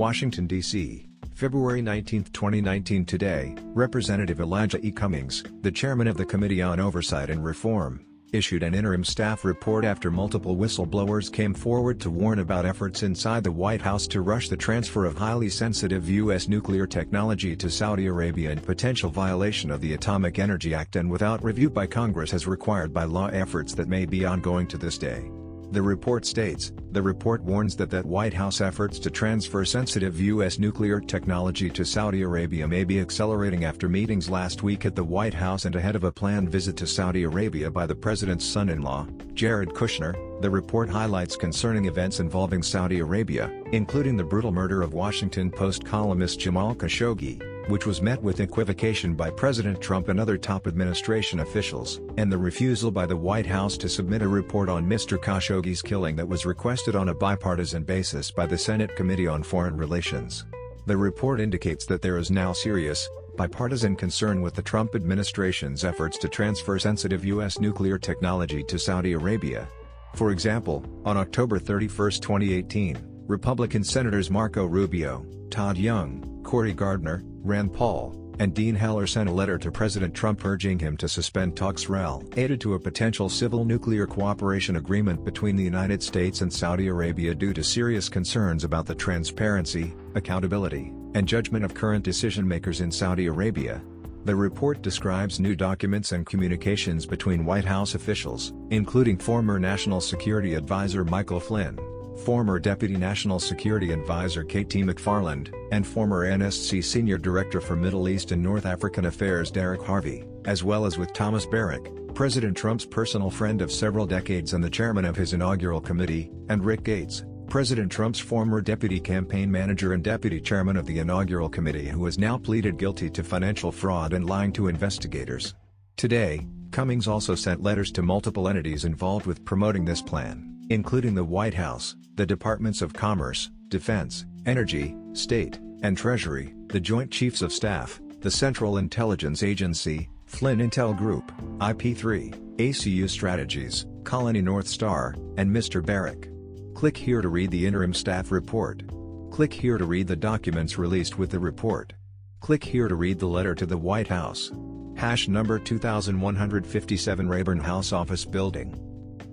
Washington, D.C., February 19, 2019 Today, Representative Elijah E. Cummings, the chairman of the Committee on Oversight and Reform, issued an interim staff report after multiple whistleblowers came forward to warn about efforts inside the White House to rush the transfer of highly sensitive U.S. nuclear technology to Saudi Arabia in potential violation of the Atomic Energy Act and without review by Congress as required by law efforts that may be ongoing to this day. The report states, the report warns that that White House efforts to transfer sensitive U.S. nuclear technology to Saudi Arabia may be accelerating after meetings last week at the White House and ahead of a planned visit to Saudi Arabia by the president's son-in-law, Jared Kushner. The report highlights concerning events involving Saudi Arabia, including the brutal murder of Washington Post columnist Jamal Khashoggi, which was met with equivocation by President Trump and other top administration officials, and the refusal by the White House to submit a report on Mr. Khashoggi's killing that was requested on a bipartisan basis by the Senate Committee on Foreign Relations. The report indicates that there is now serious, bipartisan concern with the Trump administration's efforts to transfer sensitive U.S. nuclear technology to Saudi Arabia. For example, on October 31, 2018, Republican Senators Marco Rubio, Todd Young, Cory Gardner, Rand Paul, and Dean Heller sent a letter to President Trump urging him to suspend talks related to a potential civil nuclear cooperation agreement between the United States and Saudi Arabia due to serious concerns about the transparency, accountability, and judgment of current decision-makers in Saudi Arabia. The report describes new documents and communications between White House officials, including former National Security Advisor Michael Flynn, former Deputy National Security Advisor KT McFarland, and former NSC Senior Director for Middle East and North African Affairs Derek Harvey, as well as with Thomas Barrack, President Trump's personal friend of several decades and the chairman of his inaugural committee, and Rick Gates, President Trump's former deputy campaign manager and deputy chairman of the inaugural committee who has now pleaded guilty to financial fraud and lying to investigators. Today, Cummings also sent letters to multiple entities involved with promoting this plan, including the White House, the Departments of Commerce, Defense, Energy, State, and Treasury, the Joint Chiefs of Staff, the Central Intelligence Agency, Flynn Intel Group, IP3, ACU Strategies, Colony North Star, and Mr. Barrack. Click here to read the interim staff report. Click here to read the documents released with the report. Click here to read the letter to the White House. Hash number 2157 Rayburn House Office Building.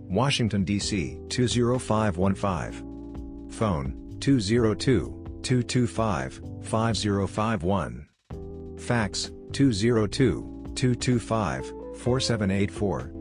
Washington, D.C. 20515. Phone 202-225-5051. Fax 202-225-4784.